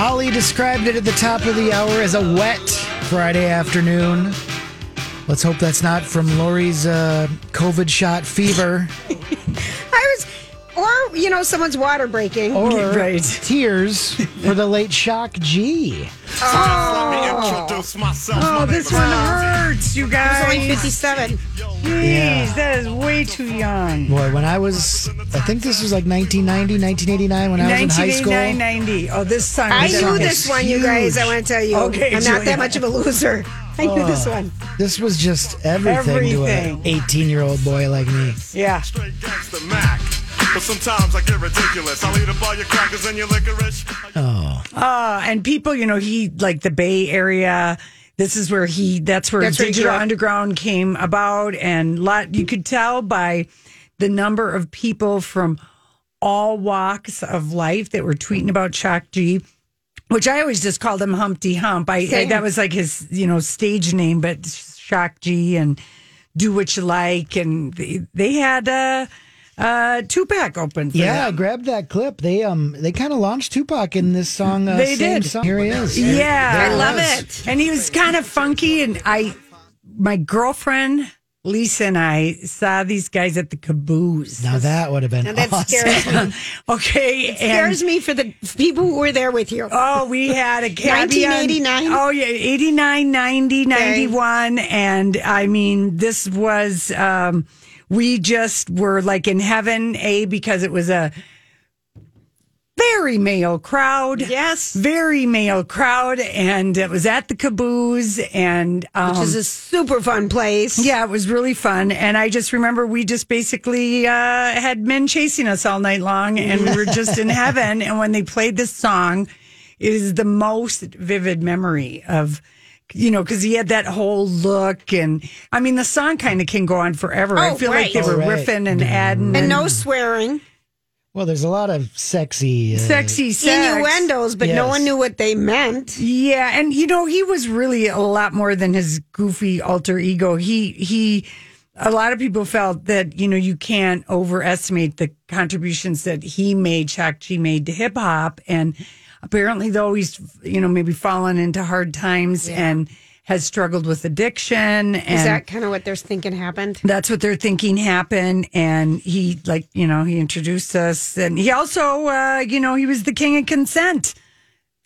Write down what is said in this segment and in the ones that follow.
Holly described it at the top of the hour as a wet Friday afternoon. Let's hope that's not from Lori's uh, COVID shot fever I was, or you know, someone's water breaking. or Right. tears for the late Shock G. Oh, oh this one hurts, you I was guys. only 57. Jeez, that is way too young. Boy, when I was, I think this was like 1990, 1989, when I was in high school. 1989, 90. Oh, this song. I knew so- this one, you guys. I want to tell you. Okay, I'm not that much of a loser. I knew this oh, one. This was just everything, to an 18 year old boy like me. Yeah. Straight gangsta Mac. But sometimes I get ridiculous. I'll eat up all your crackers and your licorice. Oh, Uh, and people, you know, he like the Bay Area. This is where he. That's where That's where he Digital grew up. Underground came about, and lot you could tell by the number of people from all walks of life that were tweeting about Shock G. Which I always just called him Humpty Hump. I, I Same. that was like his, you know, stage name, but Shock G and Do What You Like, and they, they had uh, uh, Tupac opened. For yeah, I them. grabbed that clip. They um they kind of launched Tupac in this song. Uh, They same did. Song. Here he is. Yeah, There I love was. it. And he was kind of funky. And I, my girlfriend Lisa and I saw these guys at the Caboose. Now that would have been And that awesome. scares me. Okay, scares me for the people who were there with you. Oh, we had a cabby on- 1989? Oh, yeah, 89, 90, 91. And I mean, this was, um, we just were like in heaven, A, because it was a very male crowd. Yes. Very male crowd. And it was at the caboose. And, um, Which is a super fun place. yeah, it was really fun. And I just remember we just basically uh, had men chasing us all night long and we were just in heaven. And when they played this song, it is the most vivid memory of, you know, because he had that whole look. And I mean, the song kind of can go on forever. I Oh, feel right. like they Oh, were right. riffing and adding And no swearing, Well, there's a lot of sexy. Uh, sexy sex. innuendos, but no one knew what they meant. Yeah, and you know he was really a lot more than his goofy alter ego. He he a lot of people felt that you know you can't overestimate the contributions that he made, Shock G made to hip hop, and apparently though he's you know maybe fallen into hard times and has struggled with addiction and Is that kind of what they're thinking happened? that's what they're thinking happened and he like you know he introduced us and he also uh you know he was the king of consent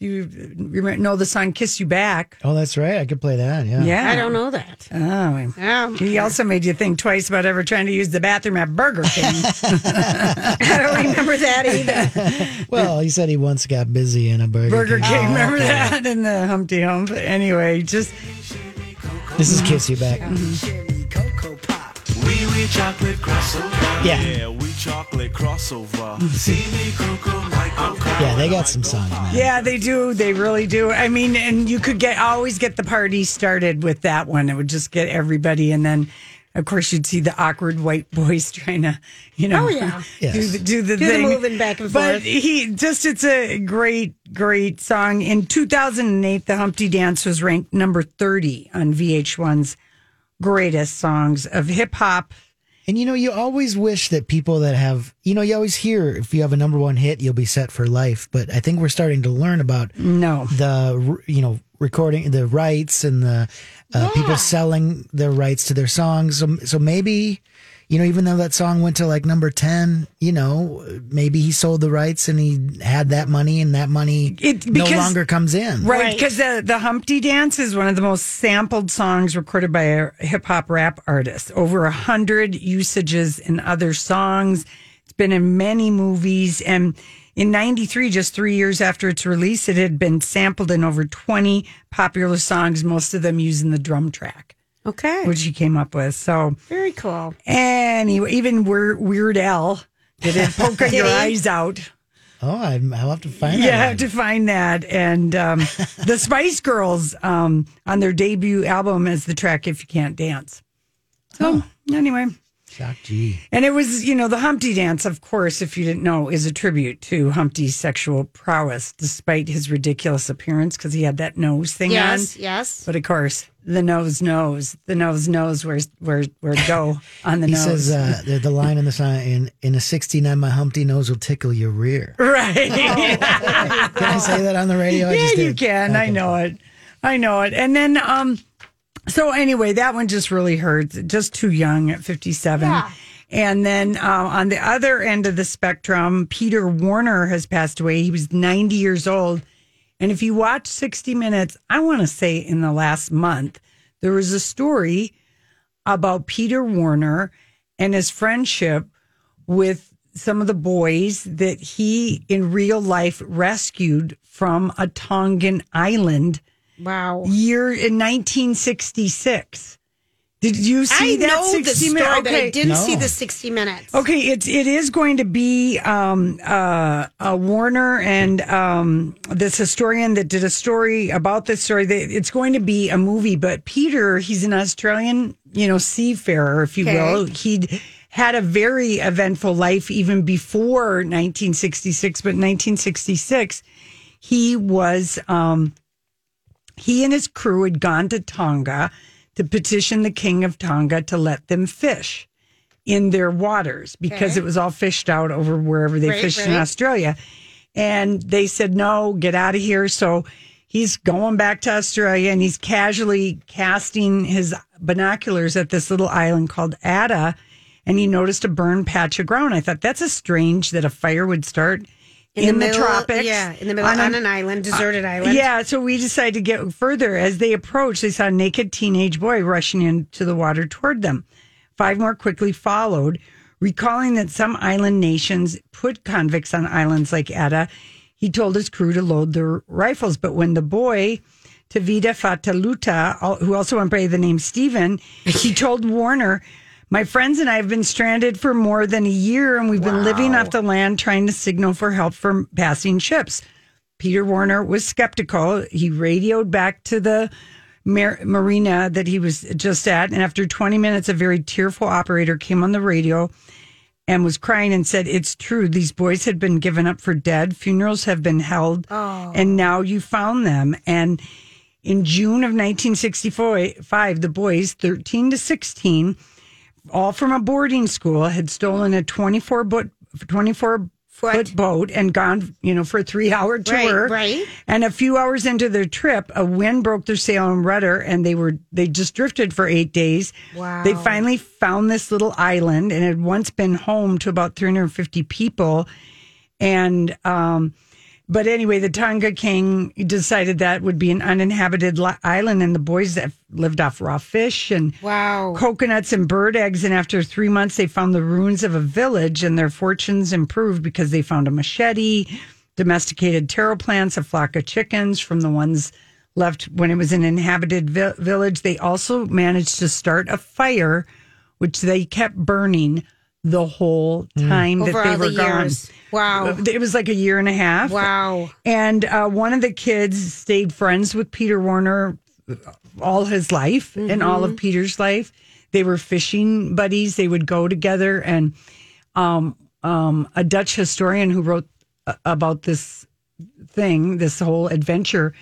you remember know the song kiss you back Oh, that's right. I could play that. Yeah. yeah I don't know that. Oh Oh, he also made you think twice about ever trying to use the bathroom at Burger King. I don't remember that either. Well, he said he once got busy in a Burger, Burger King. King, remember that in the Humpty Hump? Anyway, just This is Kiss You Back. Mm-hmm. Wee wee chocolate. Yeah. Yeah, chocolate crossover. Mm. See me cocoa like cocoa. Yeah, they got some songs, man. Yeah, they do. They really do. I mean, and you could get always get the party started with that one. It would just get everybody, and then of course you'd see the awkward white boys trying to, you know, Oh, yeah. Yes. do the do the Do the thing, moving back and forth. But forth. he just it's a great great song. In 2008, the Humpty Dance was ranked number 30 on VH1's greatest songs of hip hop. And you know, you always wish that people that have, you know, you always hear if you have a number one hit, you'll be set for life. But I think we're starting to learn about No, the, you know, recording the rights and the uh, people selling their rights to their songs. So, so maybe, you know, even though that song went to like number 10, you know, maybe he sold the rights and he had that money and that money It- no longer comes in. Right, Right. because the, the Humpty Dance is one of the most sampled songs recorded by a hip hop rap artist. Over a hundred usages in other songs. It's been in many movies. And in 93, just three years after its release, it had been sampled in over 20 popular songs, most of them using the drum track, Okay. which he came up with. So, Very cool. anyway, even Weird, Weird Al did it poke your eyes out. Oh, I, I'll have to find You that. have one. to find that. And um, the Spice Girls um, on their debut album as the track If You Can't Dance. So, anyway. Shock G. And it was, you know, the Humpty Dance, of course, if you didn't know, is a tribute to Humpty's sexual prowess, despite his ridiculous appearance, because he had that nose thing Yes, on. yes. But of course, the nose knows. The nose knows where where where to go on the He nose. says uh, the, the line in the song in in a 69, my Humpty nose will tickle your rear. right. Can I say that on the radio? I yeah, just you did. can. I know it. I know it. And then, um, so anyway, that one just really hurts. Just too young at 57. Yeah. And then um, on the other end of the spectrum, Peter Warner has passed away. He was 90 years old. And if you watch 60 Minutes, I want to say in the last month, there was a story about Peter Warner and his friendship with some of the boys that he in real life rescued from a Tongan island Wow. year in 1966. Did you see I that know the 60 story, minute? but I didn't No. see the 60 minutes. Okay, it's it is going to be um, uh, uh, Warner and um, this historian that did a story about this story. They, it's going to be a movie, but Peter, he's an Australian, you know, seafarer, if you Okay. will. He'd had a very eventful life even before 1966, but 1966, he was um, he and his crew had gone to Tonga to petition the king of Tonga to let them fish in their waters because Okay. it was all fished out over wherever they Right, fished in. Australia. And they said, no, get out of here. So he's going back to Australia and he's casually casting his binoculars at this little island called Ada. And he noticed a burned patch of ground. I thought that's a strange that a fire would start in, the, middle- tropics. Yeah, in the middle on, an- an island, deserted uh, island. yeah, so we decided to get further. As they approached, they saw a naked teenage boy rushing into the water toward them. Five more quickly followed, recalling that some island nations put convicts on islands like Ada. He told his crew to load their rifles, but when the boy, Tavita Fataluta, al- who also went by the name Stephen, he told Warner, my friends and I have been stranded for more than a year, and we've been living off the land trying to signal for help from passing ships. Peter Warner was skeptical. He radioed back to the mar- marina that he was just at. And after 20 minutes, a very tearful operator came on the radio and was crying and said, It's true. These boys had been given up for dead. Funerals have been held. Oh. And now you found them. And in June of 1965, the boys, 13 to 16, all from a boarding school, had stolen a 24 foot, 24 foot Foot. boat and gone, you know, for a three hour tour. right. right. And a few hours into their trip, a wind broke their sail and rudder, and they were they just drifted for eight days. Wow. They finally found this little island, and it had once been home to about 350 people. And um, but anyway, the Tonga King decided that would be an uninhabited island, and the boys that lived off raw fish and Wow. coconuts and bird eggs. And after three months, they found the ruins of a village, and their fortunes improved because they found a machete, domesticated taro plants, a flock of chickens from the ones left when it was an inhabited vi- village. They also managed to start a fire, which they kept burning the whole time Over that they all were the gone. years. Wow. It was like a year and a half. Wow. And uh, one of the kids stayed friends with Peter Warner all his life and all of Peter's life. They were fishing buddies. They would go together. And um, um, a Dutch historian who wrote uh, about this thing, this whole adventure,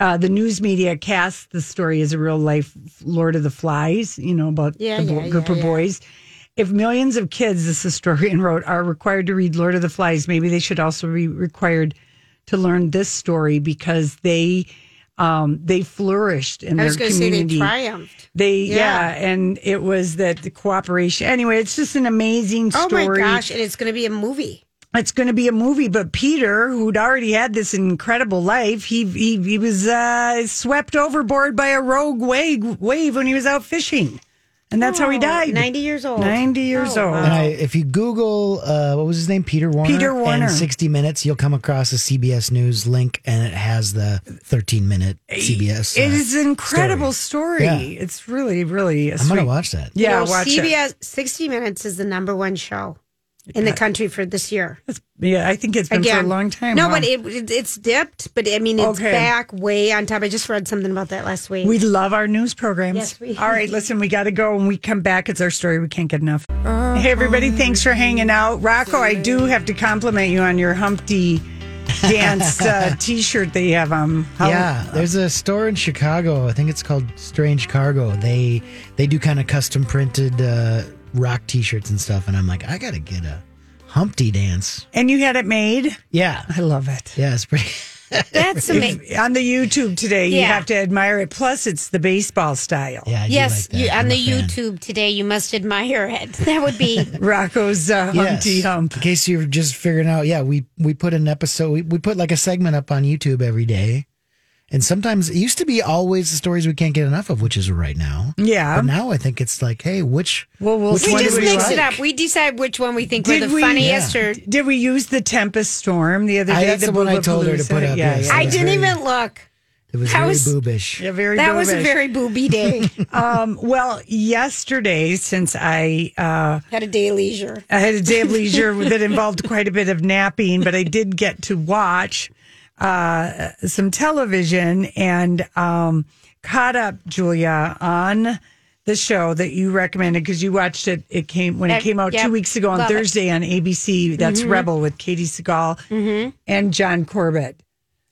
uh, the news media cast the story as a real life Lord of the Flies, you know, about Yeah, the yeah, group yeah, of yeah. boys. If millions of kids, this historian wrote, are required to read Lord of the Flies, maybe they should also be required to learn this story because they um, they flourished in I their was going to say they community. triumphed. They yeah. Yeah. and it was that the cooperation. Anyway, it's just an amazing story. Oh my gosh! And it's going to be a movie. It's going to be a movie, but Peter, who'd already had this incredible life, he he, he was uh, swept overboard by a rogue wave wave when he was out fishing, and that's how he Oh, died. 90 years old. Ninety years Oh, old. And I, if you Google, uh, what was his name? Peter Warner. Peter Warner. And 60 Minutes, you'll come across a CBS News link and it has the 13 minute CBS. It uh, is an incredible story. Yeah. It's really, really. A I'm going to watch that. Yeah, you know, watch it. CBS 60 Minutes is the number one show in the country for this year. Yeah, I think it's been for a long time. No, Wow. but it, it it's dipped, but I mean it's Okay. back way on top. I just read something about that last week. we love our news programs. Yes, we- All right, listen, we got to go. When we come back, it's our story. We can't get enough. Hey, everybody, thanks for hanging out. Rocco, I do have to compliment you on your Humpty Dance uh, t shirt that you have on. How- yeah, there's a store in Chicago. I think it's called Strange Cargo. They they do kind of custom printed uh, rock T-shirts and stuff. And I'm like, I gotta get a Humpty Dance. And you had it made? Yeah, I love it. yeah, it's pretty. That's amazing. On the YouTube today, you Yeah. have to admire it. Plus, it's the baseball style. Yeah, I do Yes, like that. you, on I'm the a fan. YouTube today, you must admire it. That would be Rocco's uh, Yes. Humpty Hump. In case you're just figuring out, yeah, we we put an episode, we, we put like a segment up on YouTube every day, and sometimes it used to be always the stories we can't get enough of, which is right now. Yeah. but now I think it's like, hey, which Well, we'll which we one just do we mix like? it up. We decide which one we think were Did the we- funniest. Or Did we use the Tempest Storm the other I- day? that's the one I told her to put up, Yeah, yes. yeah. I didn't very- even look. It was That very was- boobish. Yeah, very That was a very booby day. Um, well, yesterday, since I uh, Had a day of leisure. I had a day of leisure that involved quite a bit of napping, but I did get to watch uh, some television and um, caught up, Julia, on the show that you recommended because you watched it. It came when it came out yep. two weeks ago on Love it. Thursday on ABC. That's Rebel with Katey Sagal and John Corbett.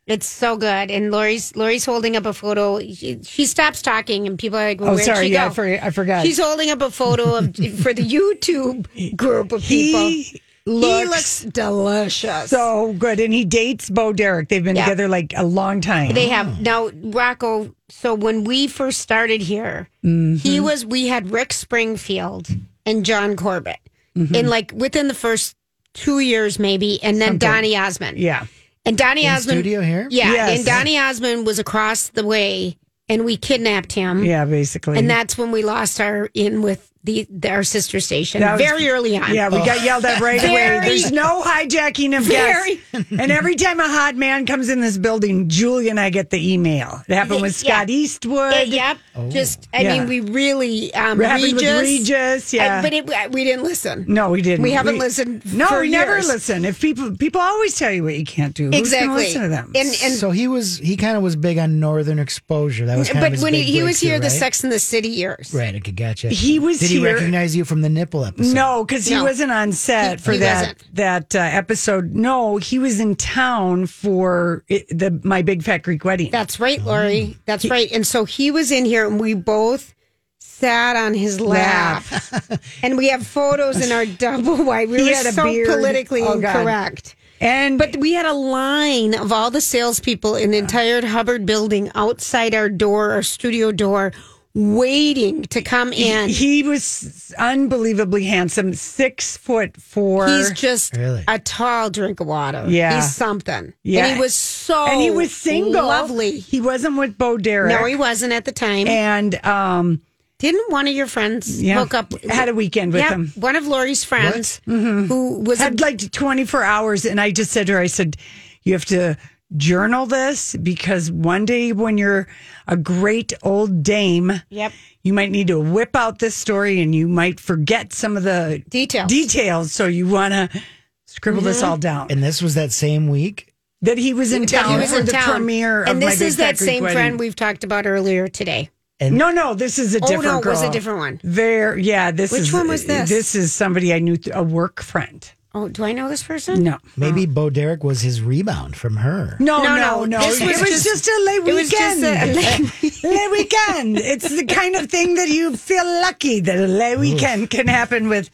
It's so good. And Lori's Lori's holding up a photo. She, she stops talking, and people are like, well, Oh, sorry, she yeah, I, for, I forgot. She's holding up a photo of for the YouTube group of people. He he looks, looks delicious. so good, and he dates Bo Derek. They've been Yeah. together like a long time. They have now Rocco. So when we first started here, he mm-hmm. was we had Rick Springfield and John Corbett, mm-hmm. in like within the first two years maybe, and then Donny Osmond. yeah. And Donny In Osmond, studio here? yeah, Yes. and Donny Osmond was across the way, and we kidnapped him. Yeah, basically. And that's when we lost our in with the, the our sister station was- very early on. Yeah, we got yelled at right away. There's no hijacking of Very- guests. and every time a hot man comes in this building, Julie and I get the email. It happened with Yeah. Scott Eastwood. Yeah, yep. Just, I Yeah. mean, we really um, It happened Regis, with Regis. Yeah. I- but it, we didn't listen. no, we didn't. We haven't listened No, for we never listen. If people people always tell you what you can't do, Who's exactly. listen to them. And and so he was he kind of was big on northern exposure. That was kind of but his when he, big he was breakthrough, here, the? Sex and the City years. Right, okay, gotcha. He was Did here- he recognize you from the nipple episode? No, because he No. wasn't on set He- for he that wasn't. that uh, episode. No, he was in town for it, the my big fat Greek wedding. That's right, Lori. That's right. And so he was in here, and we both sat on his lap, and we have photos in our double wide. We He were had a so beard. politically Oh, God. incorrect. and But we had a line of all the salespeople in the entire Hubbard building outside our door, our studio door, waiting to come in. He was unbelievably handsome, six foot four. He's just Really? a tall drink of water. Yeah. He's something. Yeah. And he was so and he was single. Lovely. He wasn't with Bo Derek. No, he wasn't at the time. and um, Didn't one of your friends yeah, hook up? had a weekend with yeah, him. one of Lori's friends who was a, Had like twenty four hours, and I just said to her, I said, "You have to." Journal this because one day when you're a great old dame, Yep. you might need to whip out this story and you might forget some of the Details. Details, so you want to scribble this mm-hmm. all down. And this was that same week. that he was in town he was for in the town. premiere of and this Big is that Greek same Wedding. friend we've talked about earlier today. And No, no, this is a Oh, different no, it was a different one. Very, yeah. This Which is one was this? This is somebody I knew, th- a work friend. Oh, do I know this person? No, maybe Bo Derek was his rebound from her. no, No, no, no, no. this it was was just- just, a late it was just weekend. a- late weekend. It's the kind of thing that you feel lucky that a late weekend can happen with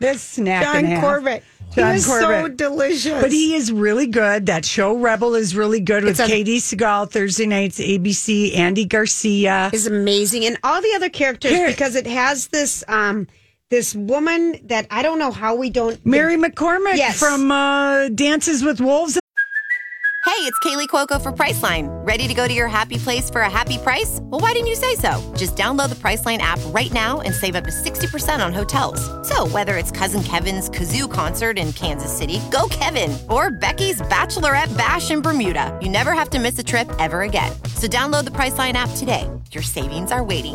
this snap John in. Corbett. John He is Corbett. so delicious. But he is really good. That show Rebel is really good with It's a- Katey Sagal Thursday nights, ABC, Andy Garcia. is amazing, and all the other characters Here- because it has this um this woman that I don't know how we don't Mary McCormick Yes. from uh, Dances with Wolves. Hey, it's Kaley Cuoco for Priceline. Ready to go to your happy place for a happy price? Well, why didn't you say so? Just download the Priceline app right now and save up to 60% on hotels. So, whether it's Cousin Kevin's Kazoo concert in Kansas City, go Kevin, or Becky's Bachelorette Bash in Bermuda, you never have to miss a trip ever again. So, download the Priceline app today. Your savings are waiting.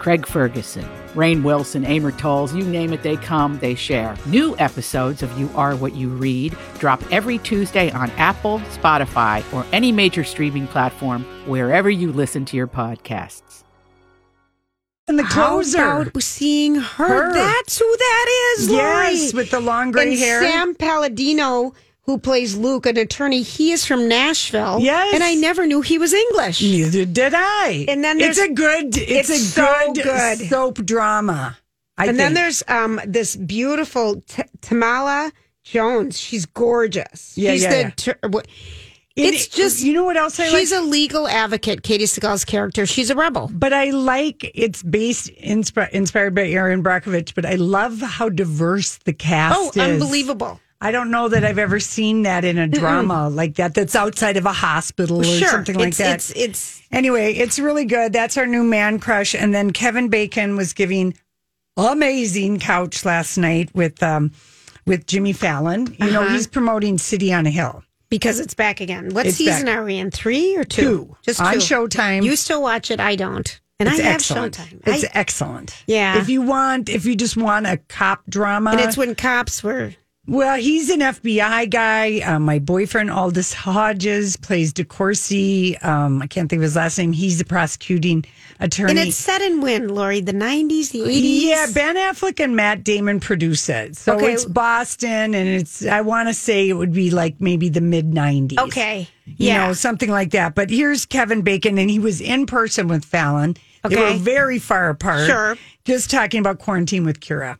Craig Ferguson, Rainn Wilson, Amor Towles, you name it, they come, they share. New episodes of You Are What You Read drop every Tuesday on Apple, Spotify, or any major streaming platform wherever you listen to your podcasts. And the How closer. about seeing her? Her. That's who that is. Yes, with the long gray and hair. Sam Palladio, who plays Luke, an attorney. He is from Nashville. Yes. and I never knew he was English. Neither did I. And then it's a good, it's, it's a so good, good. soap drama. I and then there's um this beautiful T- Tamala Jones. She's gorgeous. Yeah, She's yeah, the yeah. tur- what- It- it's just you know what else I she's like? a legal advocate. Katey Sagal's character. She's a rebel. But I like it's based inspi- inspired by Erin Brockovich. But I love how diverse the cast Oh, is. unbelievable! I don't know that I've ever seen that in a drama like that. That's outside of a hospital or Sure, something like it's, that. It's it's Anyway, it's really good. That's our new man crush. And then Kevin Bacon was giving amazing couch last night with um with Jimmy Fallon. You know, Uh-huh. he's promoting City on a Hill. because it's back again. What It's season back. are we in? Three or two? Two. Just On. Showtime. You still watch it? I don't. And it's I have excellent. Showtime. It's I- excellent. Yeah. If you want, if you just want a cop drama, and it's when cops were. Well, he's an FBI guy. Uh, my boyfriend Aldis Hodges plays DeCourcy. Um, I can't think of his last name. He's the prosecuting attorney. And it's set in when, Lori? The 90s, the 80s? Yeah, Ben Affleck and Matt Damon produce it. So Okay. it's Boston, and it's, I want to say it would be like maybe the mid 90s. Okay. You Yeah. know, something like that. But here's Kevin Bacon, and he was in person with Fallon. They Okay. were very far apart. Sure. Just talking about quarantine with Kyra.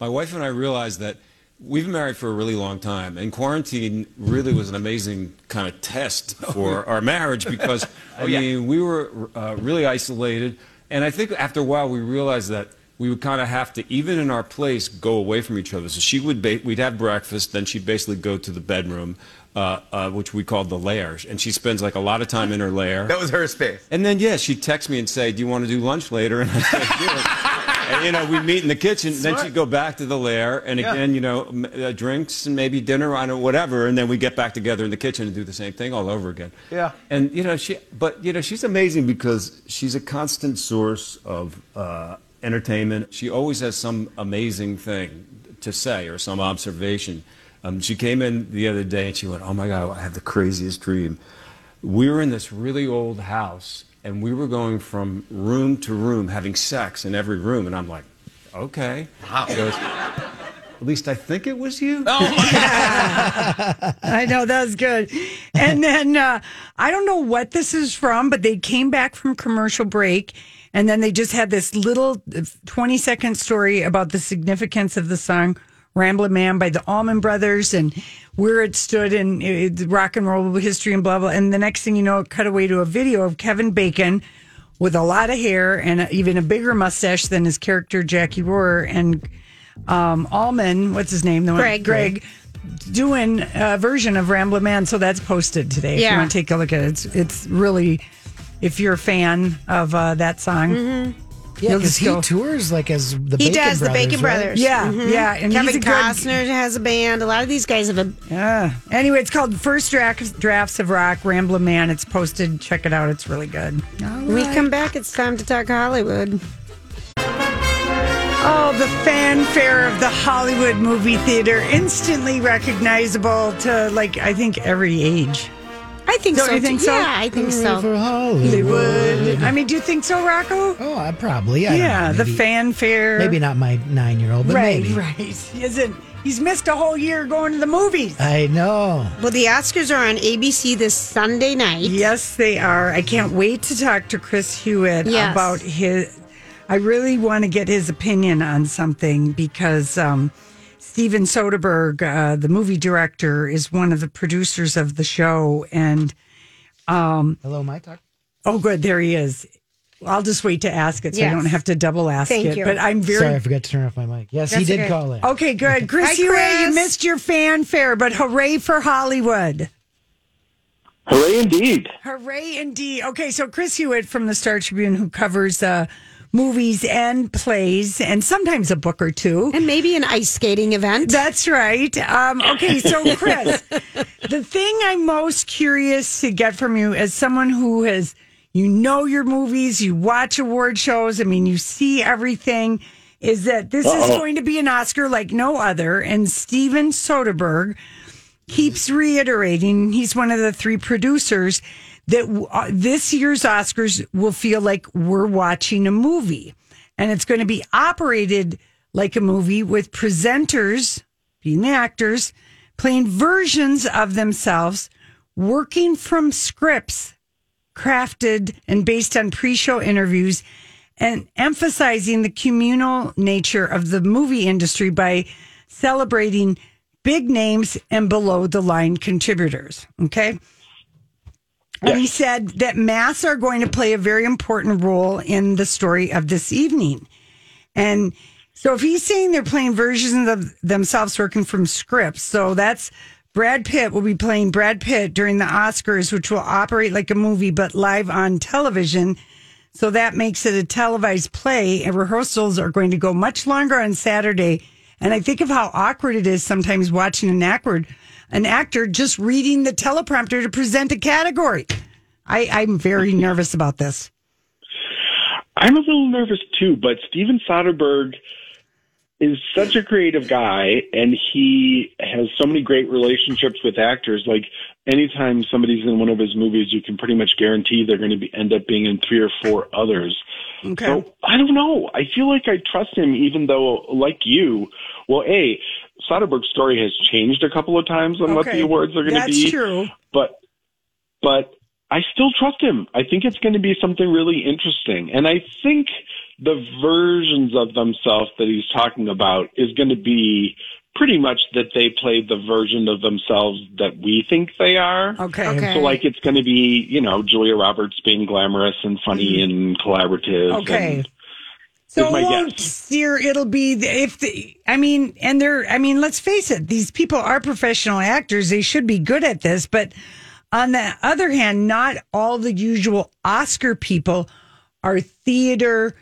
My wife and I realized that we've been married for a really long time, and quarantine really was an amazing kind of test for our marriage because, I mean, we were uh, really isolated. And I think after a while, we realized that we would kind of have to, even in our place, go away from each other. So she would, ba- we'd have breakfast, then she'd basically go to the bedroom, uh, uh, which we called the lair. And she spends like a lot of time in her lair. That was her space. And then, yeah, she'd text me and say, Do you want to do lunch later? And I said, "Yeah." And, you know, we'd meet in the kitchen. Then she'd go back to the lair. And again, you know, uh, drinks and maybe dinner on or whatever. And then we get back together in the kitchen and do the same thing all over again. Yeah. And, you know, she, but, you know, she's amazing because she's a constant source of uh, entertainment. She always has some amazing thing to say or some observation. Um, she came in the other day and she went, Oh my God, I had the craziest dream. We were in this really old house and we were going from room to room having sex in every room. And I'm like, Okay. Wow. She goes, At least I think it was you. Oh yeah. I know that was good. And then uh, I don't know what this is from, but they came back from commercial break, and then they just had this little twenty second story about the significance of the song "Ramblin' Man" by the Allman Brothers and where it stood in uh, rock and roll history and blah blah. And the next thing you know, it cut away to a video of Kevin Bacon with a lot of hair and even a bigger mustache than his character Jackie Rohr and um, Allman. What's his name? The one- Greg. Greg doing a version of Ramblin' Man, so that's posted today. If you want to take a look at it, it's it's really if you're a fan of uh, that song. Yeah, because he go- tours like as the He Bacon does the Bacon right? Brothers. Yeah, Mhm. yeah, and Kevin he's a good- Costner has a band. A lot of these guys have a. Yeah. Anyway, it's called First Draft, Drafts of Rock, Ramblin' Man. It's posted. Check it out. It's really good. When we come back, it's time to talk Hollywood. Oh, the fanfare of the Hollywood movie theater, instantly recognizable to like I think every age. I I think Don't so. you think too. so? Yeah, I think so. For Hollywood. I mean, do you think so, Rocco? Oh, I probably. I yeah, know, the fanfare. Maybe not my nine-year-old, but right, maybe. right. He isn't. He's missed a whole year going to the movies. I know. Well, the Oscars are on ABC this Sunday night. Yes, they are. I can't wait to talk to Chris Hewitt Yes. about his. I really want to get his opinion on something because um, Steven Soderbergh, uh, the movie director, is one of the producers of the show. And Hello, my talk. oh, good, there he is. I'll just wait to ask it so I don't have to double ask Thank it. you. But I'm very Sorry, I forgot to turn off my mic. Yes, he did okay. call in. okay. Good, Chris Hi, Hewitt. You missed your fanfare, but hooray for Hollywood! Hooray indeed. Hooray indeed. Okay, so Chris Hewitt from the Star Tribune, who covers uh, movies and plays, and sometimes a book or two. And maybe an ice skating event. That's right. Um, okay, so Chris, the thing I'm most curious to get from you as someone who has, you know, your movies, you watch award shows, I mean, you see everything, is that this is Uh-oh. going to be an Oscar like no other. And Steven Soderbergh keeps reiterating, he's one of the three producers, that uh, this year's Oscars will feel like we're watching a movie. And it's going to be operated like a movie with presenters, being the actors, playing versions of themselves, working from scripts crafted and based on pre show interviews, and emphasizing the communal nature of the movie industry by celebrating big names and below the line contributors. Okay. And he said that masks are going to play a very important role in the story of this evening. And so if he's saying they're playing versions of themselves working from scripts, so that's Brad Pitt will be playing Brad Pitt during the Oscars, which will operate like a movie but live on television. So that makes it a televised play, and rehearsals are going to go much longer on Saturday. And I think of how awkward it is sometimes watching an awkward an actor just reading the teleprompter to present a category. I, I'm very nervous about this. I'm a little nervous too, but Steven Soderbergh is such a creative guy and he has so many great relationships with actors. Like anytime somebody's in one of his movies, you can pretty much guarantee they're going to be, end up being in three or four others. Okay. So I don't know. I feel like I trust him even though, like you, well, A, Soderbergh's story has changed a couple of times on what the awards are going to That's be. true. But but I still trust him. I think it's going to be something really interesting. And I think the versions of themselves that he's talking about is going to be pretty much that they played the version of themselves that we think they are. Okay. Okay. So like it's going to be, you know, Julia Roberts being glamorous and funny and collaborative. Mm-hmm. Okay. And So it won't guess. steer. It'll be if the. I mean, and they're. I mean, let's face it. These people are professional actors. They should be good at this. But on the other hand, not all the usual Oscar people are theater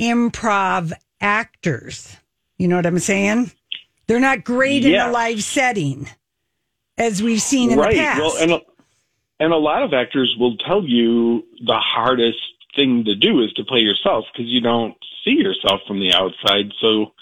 improv actors. You know what I'm saying? They're not great in a live setting, as we've seen in right. the past. Well, and a, and a lot of actors will tell you the hardest thing to do is to play yourself because you don't see yourself from the outside. So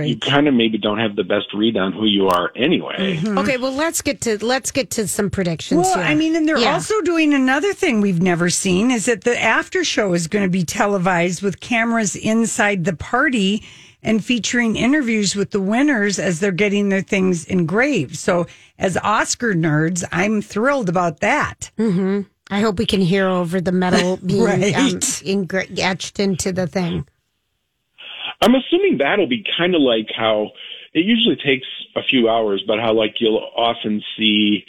you kind of maybe don't have the best read on who you are anyway. Okay, well let's get to let's get to some predictions. Well, here. I mean, and they're Yeah. also doing another thing we've never seen is that the after show is going to be televised with cameras inside the party and featuring interviews with the winners as they're getting their things engraved. So, as Oscar nerds, I'm thrilled about that. I hope we can hear over the metal being Right. um, ingra- etched into the thing. I'm assuming that'll be kind of like how it usually takes a few hours, but how like you'll often see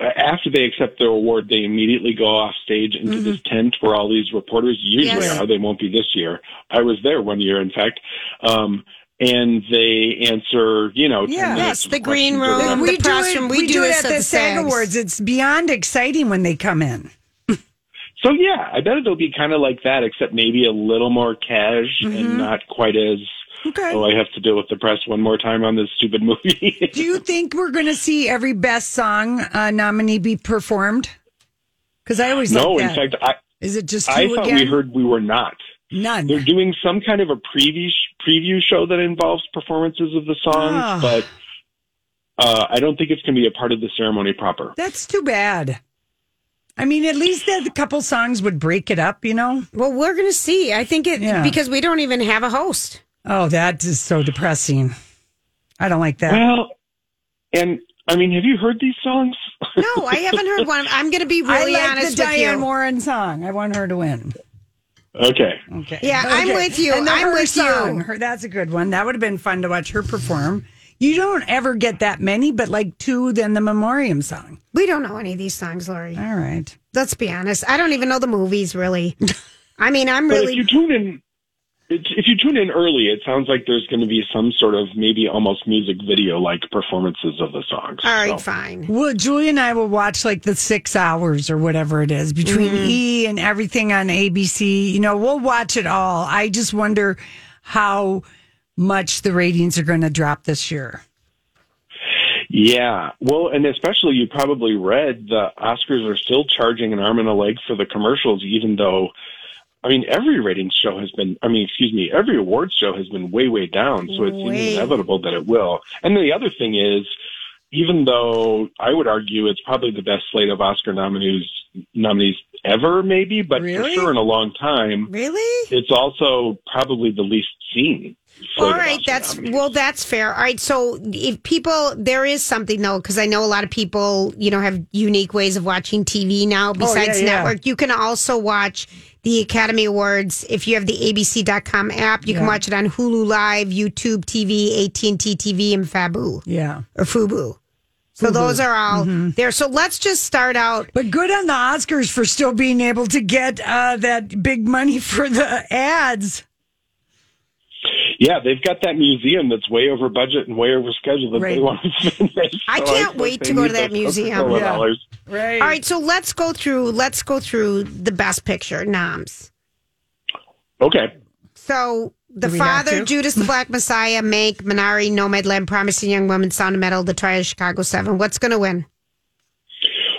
uh, after they accept their award, they immediately go off stage into this tent where all these reporters usually Yes. are. They won't be this year. I was there one year, in fact. Um, and they answer, you know, Yeah. minutes Yes, the green room. around- the press room, we do it at at the the SAG Awards. It's beyond exciting when they come in. So yeah, I bet it'll be kind of like that, except maybe a little more cash and not quite as. Okay. Oh, I have to deal with the press one more time on this stupid movie. Do you think we're going to see every best song uh, nominee be performed? Because I always no, in fact, I is it just I thought again? we heard we were not. None. They're doing some kind of a preview preview show that involves performances of the songs, Ah. but uh, I don't think it's going to be a part of the ceremony proper. That's too bad. I mean, at least that a couple songs would break it up, you know? Well, we're going to see. I think it Yeah. because we don't even have a host. Oh, that is so depressing. I don't like that. Well, and I mean, have you heard these songs? No, I haven't heard one. I'm going to be really I like honest the with Diane you. Warren song. I want her to win. Okay. Okay. Yeah, I'm with you. And I'm her with song, you. Her, that's a good one. That would have been fun to watch her perform. You don't ever get that many, but like two, then the Memoriam song. We don't know any of these songs, Lori. All right. Let's be honest. I don't even know the movies really. I mean, I'm But really. if you tune in, if you tune in early, it sounds like there's going to be some sort of maybe almost music video like performances of the songs. All right, So- fine. Well, Julie and I will watch like the six hours or whatever it is between Mm-hmm. E and everything on ABC. You know, we'll watch it all. I just wonder how much the ratings are going to drop this year. Yeah. Well, and especially you probably read the Oscars are still charging an arm and a leg for the commercials, even though, I mean, every ratings show has been, I mean, excuse me, every awards show has been way, way down. So it seems Way. inevitable that it will. And then the other thing is, even though I would argue it's probably the best slate of Oscar nominees nominees ever, maybe, but Really? for sure in a long time, Really? it's also probably the least seen. Slate All of right, Oscar that's well, that's fair. All right, so if people, there is something though, because I know a lot of people, you know, have unique ways of watching TV now besides Oh, yeah. network. You can also watch the Academy Awards if you have the ABC.com app. You can watch it on Hulu Live, YouTube TV, AT and T TV, and Fabu Yeah. or Fubu. So those are all Mm-hmm. there. So let's just start out. But good on the Oscars for still being able to get uh, that big money for the ads. Yeah, they've got that museum that's way over budget and way over schedule that Right. they want to finish. I So can't suppose wait to go to that museum. Yeah. Right. All right, so let's go through. Let's go through the best picture noms. Okay. So the Do we have father. Judas the Black Messiah, Mank, Minari, Nomadland, Promising Young Woman, Sound of Metal, The Trial of Chicago Seven. What's going to win?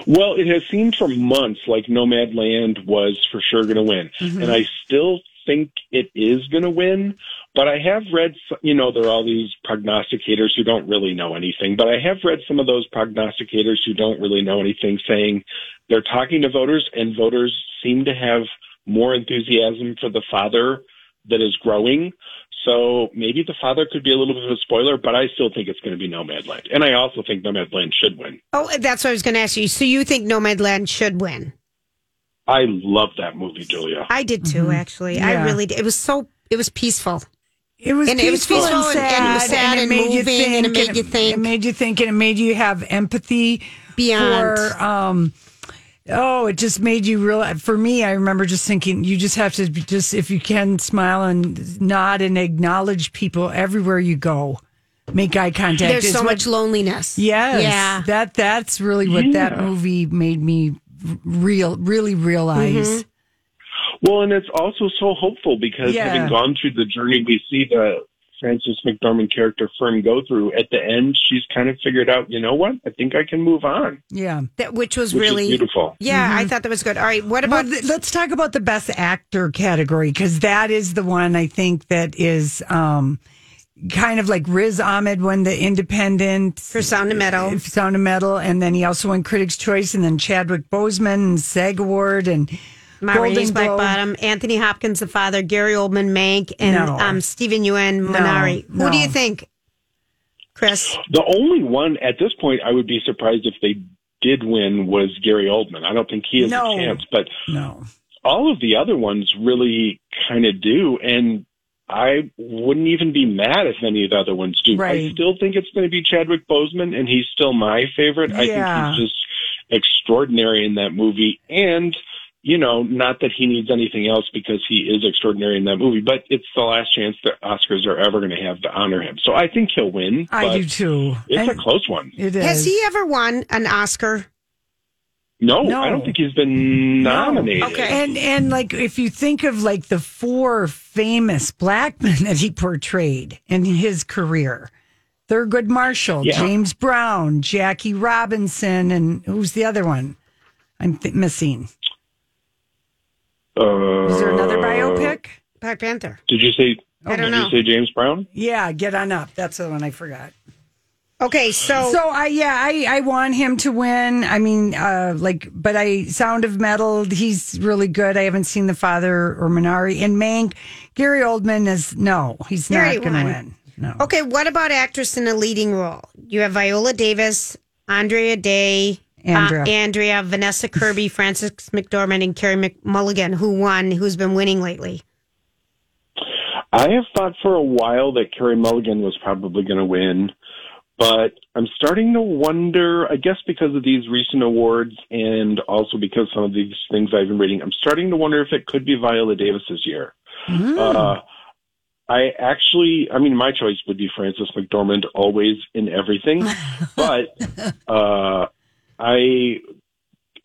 Well, it has seemed for months like Nomadland was for sure going to win, Mm-hmm. and I still think it is going to win. But I have read, you know, there are all these prognosticators who don't really know anything. But I have read some of those prognosticators who don't really know anything saying they're talking to voters, and voters seem to have more enthusiasm for the father that is growing. So maybe the father could be a little bit of a spoiler, but I still think it's going to be Nomadland, and I also think Nomadland should win. Oh, that's what I was going to ask you. So you think Nomadland should win? I love that movie, Julia. I did too, mm-hmm. actually. I really did. It was so. It was peaceful. It was And it was peaceful peaceful and and- sad, and it was sad and moving and it made you think. It made you think, and it made you have empathy Beyond. For, um, oh, it just made you real. For me, I remember just thinking, you just have to just if you can smile and nod and acknowledge people everywhere you go. Make eye contact. There's It's so what- much loneliness. Yes, Yeah. that that's really what that movie made me real, really realize. Mm-hmm. Well, and it's also so hopeful because Yeah. having gone through the journey we see the Frances McDormand character Fern go through, at the end, she's kind of figured out, you know what? I think I can move on, Yeah. That, which was which really beautiful. Yeah, I thought that was good. All right, what Well, about th- let's talk about the best actor category because that is the one I think that is um, kind of like Riz Ahmed won the Independent for Sound of Metal? Sound of Metal, and then he also won Critics' Choice, and then Chadwick Boseman and SAG Award and Maurice Golden Black Bottom, Anthony Hopkins, the father, Gary Oldman, Mank, and No. um, Steven Yeun, Minari. Who no. do you think, Chris? The only one at this point I would be surprised if they did win was Gary Oldman. I don't think he has No. a chance, but No, all of the other ones really kind of do. And I wouldn't even be mad if any of the other ones do. I still think it's going to be Chadwick Boseman, and he's still my favorite. I think he's just extraordinary in that movie. And, you know, not that he needs anything else because he is extraordinary in that movie, but it's the last chance that Oscars are ever going to have to honor him. So I think he'll win. I do too. It's a close one. It is. Has he ever won an Oscar? No, No. I don't think he's been nominated. Okay. And and like if you think of like the four famous black men that he portrayed in his career, Thurgood Marshall, Yeah. James Brown, Jackie Robinson, and who's the other one? I'm th- missing. Uh, Is there another biopic? Black Panther. Did you say? I don't did know. you say James Brown? Yeah, Get On Up. That's the one I forgot. Okay, so So I yeah, I I want him to win. I mean, uh like but I Sound of Metal, he's really good. I haven't seen The Father or Minari. And Mank, Gary Oldman is no, he's There not going to won. win. No. okay, what about actress in a leading role? You have Viola Davis, Andrea Day, Andrea. uh, Andrea, Vanessa Kirby, Frances McDormand, and Carey McMulligan, who won, who's been winning lately. I have thought for a while that Carey Mulligan was probably going to win, but I'm starting to wonder, I guess because of these recent awards and also because some of these things I've been reading, I'm starting to wonder if it could be Viola Davis's year. Uh, I actually, I mean, my choice would be Frances McDormand, always in everything, but uh, I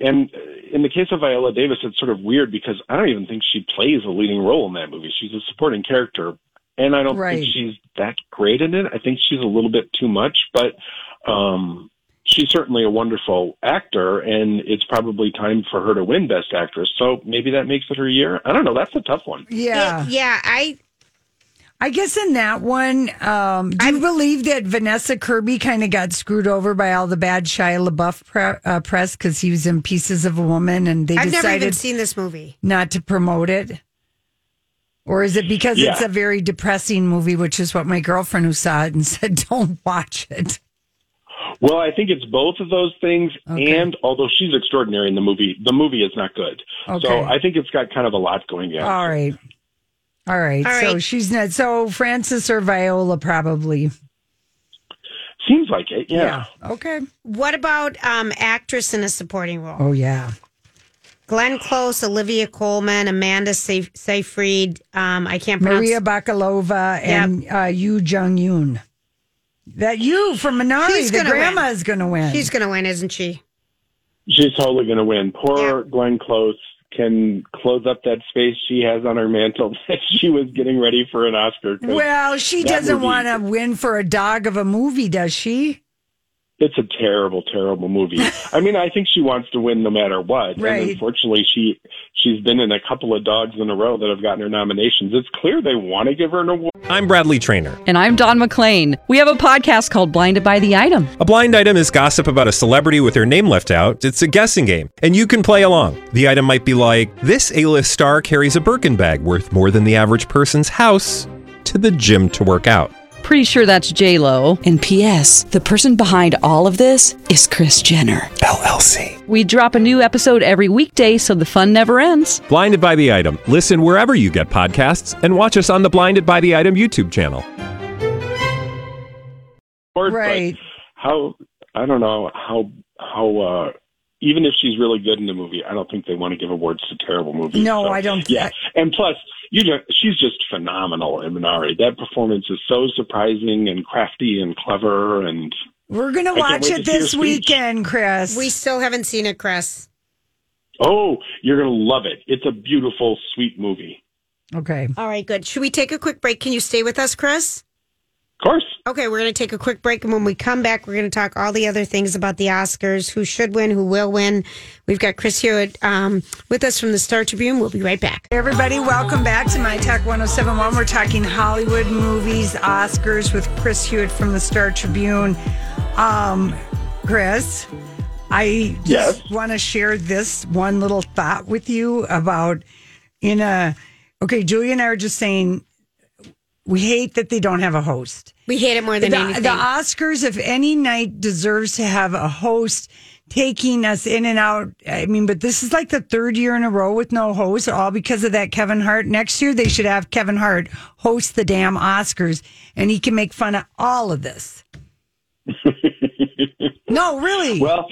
and in the case of Viola Davis, it's sort of weird because I don't even think she plays a leading role in that movie. She's a supporting character, and I don't Right. think she's that great in it. I think she's a little bit too much, but um, she's certainly a wonderful actor, and it's probably time for her to win Best Actress. So maybe that makes it her year. I don't know. That's a tough one. Yeah. yeah. I I guess in that one, um, do you believe that Vanessa Kirby kind of got screwed over by all the bad Shia LaBeouf pre- uh, press because he was in Pieces of a Woman and they I've never even decided seen this movie. not to promote it? Or is it because it's a very depressing movie, which is what my girlfriend who saw it and said, don't watch it? Well, I think it's both of those things, Okay. and although she's extraordinary in the movie, the movie is not good. Okay. So I think it's got kind of a lot going on. All right. All right. All so right. she's not. So Frances or Viola probably. Seems like it, yeah. Okay. What about um, actress in a supporting role? Oh, yeah. Glenn Close, Olivia Colman, Amanda Sey- Seyfried. Um, I can't pronounce. Maria Bakalova and uh, Yu Jung Yoon. That you from Minari, She's the gonna grandma win. is going to win. She's going to win, isn't she? She's totally going to win. Poor Glenn Close can close up that space she has on her mantle that she was getting ready for an Oscar. well, she doesn't want to win for a dog of a movie, does she? It's a terrible, terrible movie. I mean, I think she wants to win no matter what. Right. And unfortunately, she she's been in a couple of dogs in a row that have gotten her nominations. It's clear they want to give her an award. I'm Bradley Trainer. And I'm Don McClain. We have a podcast called Blinded by the Item. A blind item is gossip about a celebrity with their name left out. It's a guessing game, and you can play along. The item might be like this: A-list star carries a Birkin bag worth more than the average person's house to the gym to work out. Pretty sure that's J Lo. And P.S. The person behind all of this is Kris Jenner LLC. We drop a new episode every weekday, so the fun never ends. Blinded by the item. Listen wherever you get podcasts, and watch us on the Blinded by the Item YouTube channel. Right. how I don't know how how uh even if she's really good in the movie, I don't think they want to give awards to terrible movies. No, So, I don't. Yeah, and plus, you know, she's just phenomenal in Minari. That performance is so surprising and crafty and clever, and We're going to I watch it to this weekend, Chris. We still haven't seen it, Chris. oh, you're gonna love it. It's a beautiful, sweet movie. okay. All right, good. Should we take a quick break? Can you stay with us, Chris? Of course. Okay, we're going to take a quick break. And when we come back, we're going to talk all the other things about the Oscars who should win, who will win. We've got Chris Hewitt um, with us from the Star Tribune. We'll be right back. Hey, everybody, welcome back to My Talk 1071. We're talking Hollywood movies, Oscars with Chris Hewitt from the Star Tribune. Um, Chris, I just want to share this one little thought with you about in a okay, Julia and I are just saying we hate that they don't have a host. We hate it more than the, anything. the Oscars, if any night deserves to have a host taking us in and out. I mean, but this is like the third year in a row with no host, all because of that Kevin Hart. Next year, they should have Kevin Hart host the damn Oscars and he can make fun of all of this. no, really. Well,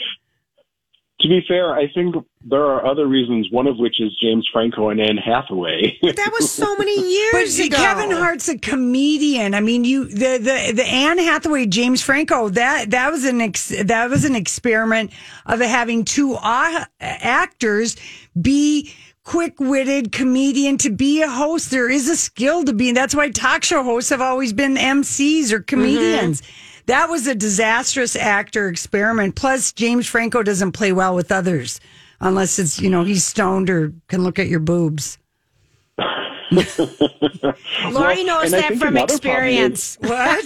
to be fair, I think there are other reasons. One of which is James Franco and Anne Hathaway. that was so many But years ago. Kevin Hart's a comedian. I mean, you the the the Anne Hathaway, James Franco. That that was an ex, that was an experiment of having two a- actors be quick-witted comedian to be a host. There is a skill to be. and That's why talk show hosts have always been MCs or mm-hmm. comedians. That was a disastrous actor experiment. Plus, James Franco doesn't play well with others unless it's you know he's stoned or can look at your boobs. Lori Well, knows that from another problem experience. What?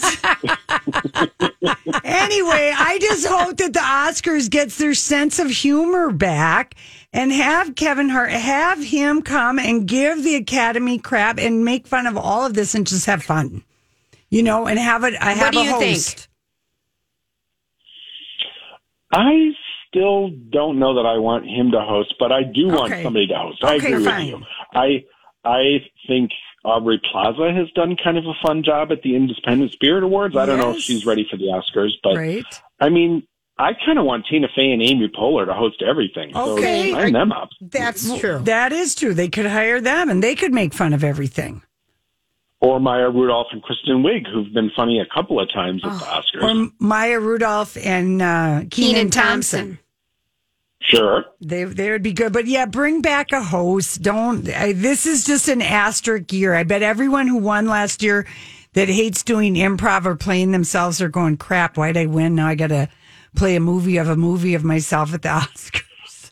anyway, I just hope that the Oscars gets their sense of humor back and have Kevin Hart have him come and give the Academy crap and make fun of all of this and just have fun. You know, and have it. I have do a you host. think? I still don't know that I want him to host, but I do want Okay. somebody to host. I Okay, agree fine. with you. I I think Aubrey Plaza has done kind of a fun job at the Independent Spirit Awards. I don't know if she's ready for the Oscars, but Right. I mean, I kind of want Tina Fey and Amy Poehler to host everything. Okay. So sign them up. That's true. That is true. They could hire them and they could make fun of everything. Or Maya Rudolph and Kristen Wiig, who've been funny a couple of times at the Oscars. Or Maya Rudolph and uh, Kenan, Kenan Thompson. Thompson. sure. They they would be good, but yeah, bring back a host. Don't. I, this is just an asterisk year. I bet everyone who won last year that hates doing improv or playing themselves are going crap. Why'd I win? Now I got to play a movie of a movie of myself at the Oscars.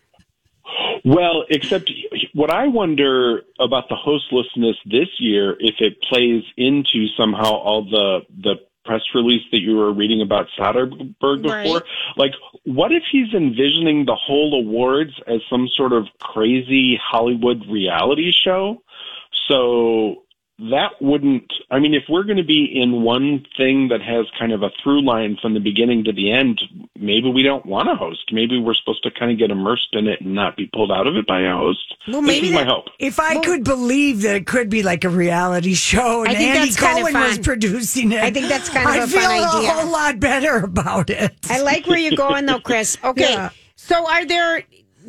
Well, except what I wonder about the hostlessness this year, if it plays into somehow all the the press release that you were reading about Soderbergh before. Right. Like, what if he's envisioning the whole awards as some sort of crazy Hollywood reality show? So that wouldn't. I mean, if we're going to be in one thing that has kind of a through line from the beginning to the end, maybe we don't want a host. Maybe we're supposed to kind of get immersed in it and not be pulled out of it by a host. Well, maybe is my hope. If I could believe that it could be like a reality show and I think Andy that's kind of Cohen was fun. producing it, I think that's kind of I'd a feel fun a idea. whole lot better about it. I like where you're going though, Chris. Okay. Yeah. So are there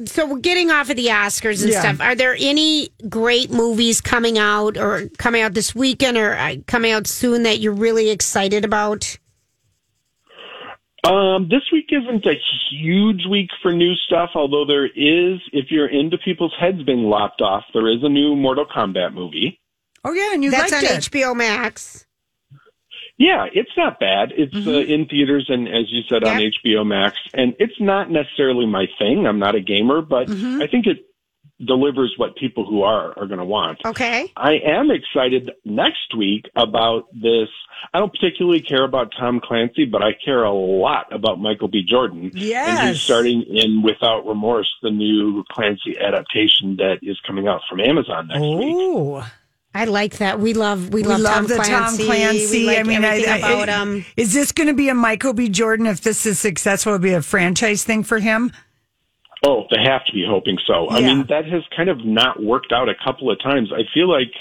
so we're getting off of the Oscars and Yeah. stuff. Are there any great movies coming out or coming out this weekend or uh, coming out soon that you're really excited about? Um, this week isn't a huge week for new stuff, although there is, if you're into people's heads being lopped off, there is a new Mortal Kombat movie. Oh yeah, and you That's liked on it. HBO Max. Yeah, it's not bad. It's Mm-hmm. uh, in theaters and, as you said, on HBO Max. And it's not necessarily my thing. I'm not a gamer, but Mm-hmm. I think it delivers what people who are are going to want. Okay. I am excited next week about this. I don't particularly care about Tom Clancy, but I care a lot about Michael B. Jordan. Yes. And he's starting in Without Remorse, the new Clancy adaptation that is coming out from Amazon next week. I like that. We love we, We love, love Tom the Clancy. Tom Clancy. We like I mean, I, I- about him. Is this going to be a Michael B. Jordan? If this is successful, it'll be a franchise thing for him. Oh, they have to be hoping so. I mean, that has kind of not worked out a couple of times. I feel like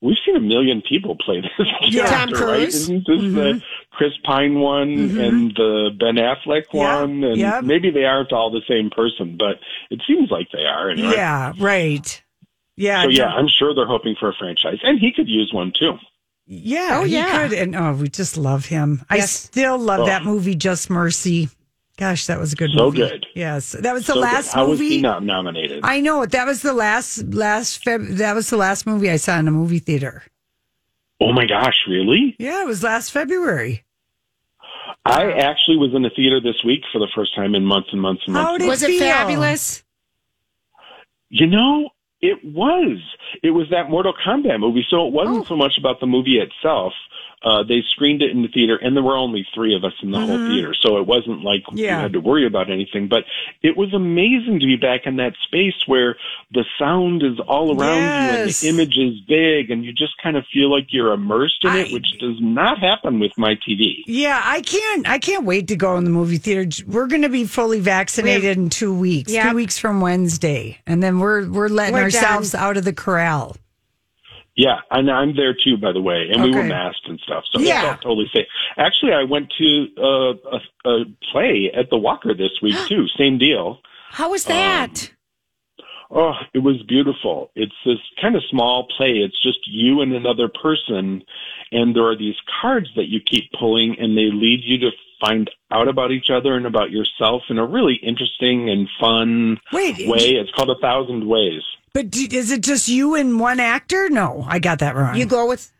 we've seen a million people play this Yeah. character, Tom right? Isn't this the mm-hmm. Chris Pine one mm-hmm. and the Ben Affleck Yeah. one? And Yep. maybe they aren't all the same person, but it seems like they are. Anyway. Yeah, right. Yeah. So yeah, I'm sure they're hoping for a franchise, and he could use one too. yeah. Oh, he yeah. could. And oh, we just love him. I still love Oh. that movie, Just Mercy. Gosh, that was a good So movie. good. Yes, that was the So good. last How was movie. he not nominated? I know that was the last last Feb. That was the last movie I saw in a movie theater. oh my gosh, really? Yeah, it was last February. I actually was in the theater this week for the first time in months and months and months. How did months. Was it feel? fabulous? You know, it was. It was that Mortal Kombat movie, so it wasn't Oh. so much about the movie itself. Uh, they screened it in the theater, and there were only three of us in the whole theater, so it wasn't like we Mm-hmm. Had to worry about anything. But it was amazing to be back in that space where the sound is all around you and the image is big, and you just kind of feel like you're immersed in it, which does not happen with my TV. Yeah, I can't. I can't wait to go in the movie theater. We're going to be fully vaccinated in two weeks. Yep. Two weeks from Wednesday, and then we're we're letting We're ourselves done. out of the corral. Yeah, and I'm there too, by the way, and we were masked and stuff, so Yeah. felt totally safe. Actually, I went to uh, a, a play at the Walker this week too. Same deal. How was that? Oh, it was beautiful. It's this kind of small play. It's just you and another person, and there are these cards that you keep pulling, and they lead you to find out about each other and about yourself in a really interesting and fun Wait, way. It's called A Thousand Ways. But do, is it just you and one actor? No, I got that wrong. you go with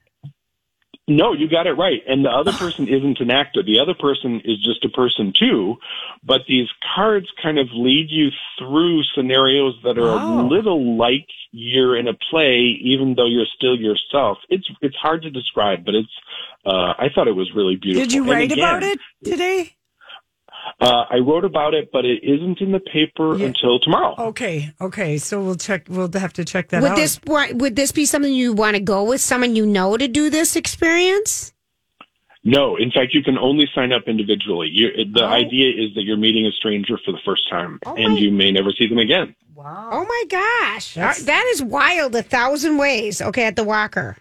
No, you got it right. And the other person isn't an actor. The other person is just a person too. But these cards kind of lead you through scenarios that are a Oh. little like you're in a play, even though you're still yourself. It's it's hard to describe, but it's. Uh, I thought it was really beautiful. Did you And write again, about it today? Uh, I wrote about it, but it isn't in the paper Yeah. until tomorrow. Okay, okay. So we'll check. We'll have to check that Would out. this would this be something you want to go with someone you know to do this experience? No, in fact, you can only sign up individually. You, the Oh. idea is that you're meeting a stranger for the first time, and you may never see them again. Wow! Oh my gosh, That's- that is wild! A thousand ways. Okay, at the Walker.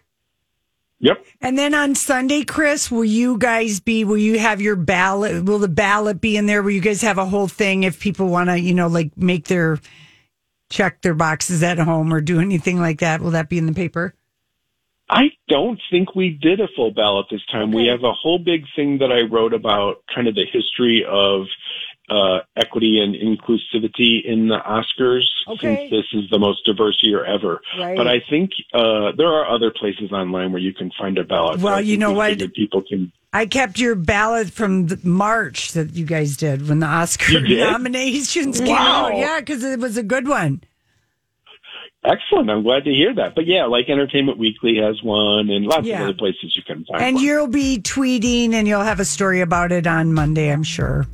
Yep. And then on Sunday, Chris, will you guys be? Will you have your ballot? Will the ballot be in there? Will you guys have a whole thing if people want to, you know, like make their check their boxes at home or do anything like that? Will that be in the paper? I don't think we did a full ballot this time. We have a whole big thing that I wrote about kind of the history of uh, equity and inclusivity in the Oscars Okay. since this is the most diverse year ever. Right. But I think uh, there are other places online where you can find a ballot. Well, you know what? People can. I kept your ballot from the March that you guys did when the Oscar nominations came Wow. out. Yeah, because it was a good one. Excellent. I'm glad to hear that. But yeah, like Entertainment Weekly has one and lots Yeah. of other places you can find it. And one. you'll be tweeting and you'll have a story about it on Monday, I'm sure.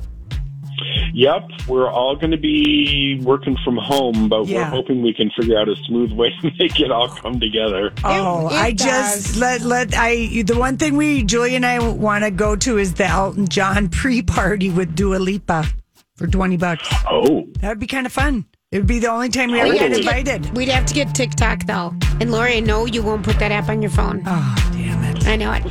Yep, we're all going to be working from home, but we're hoping we can figure out a smooth way to make it all come together. Oh, it I does. just let let I the one thing we Julie and I want to go to is the Elton John pre-party with Dua Lipa for twenty bucks. Oh, That'd be kind of fun. It would be the only time we ever We'd get invited. We'd have to get TikTok though. And Lori, I know you won't put that app on your phone. Oh, damn it. I know it.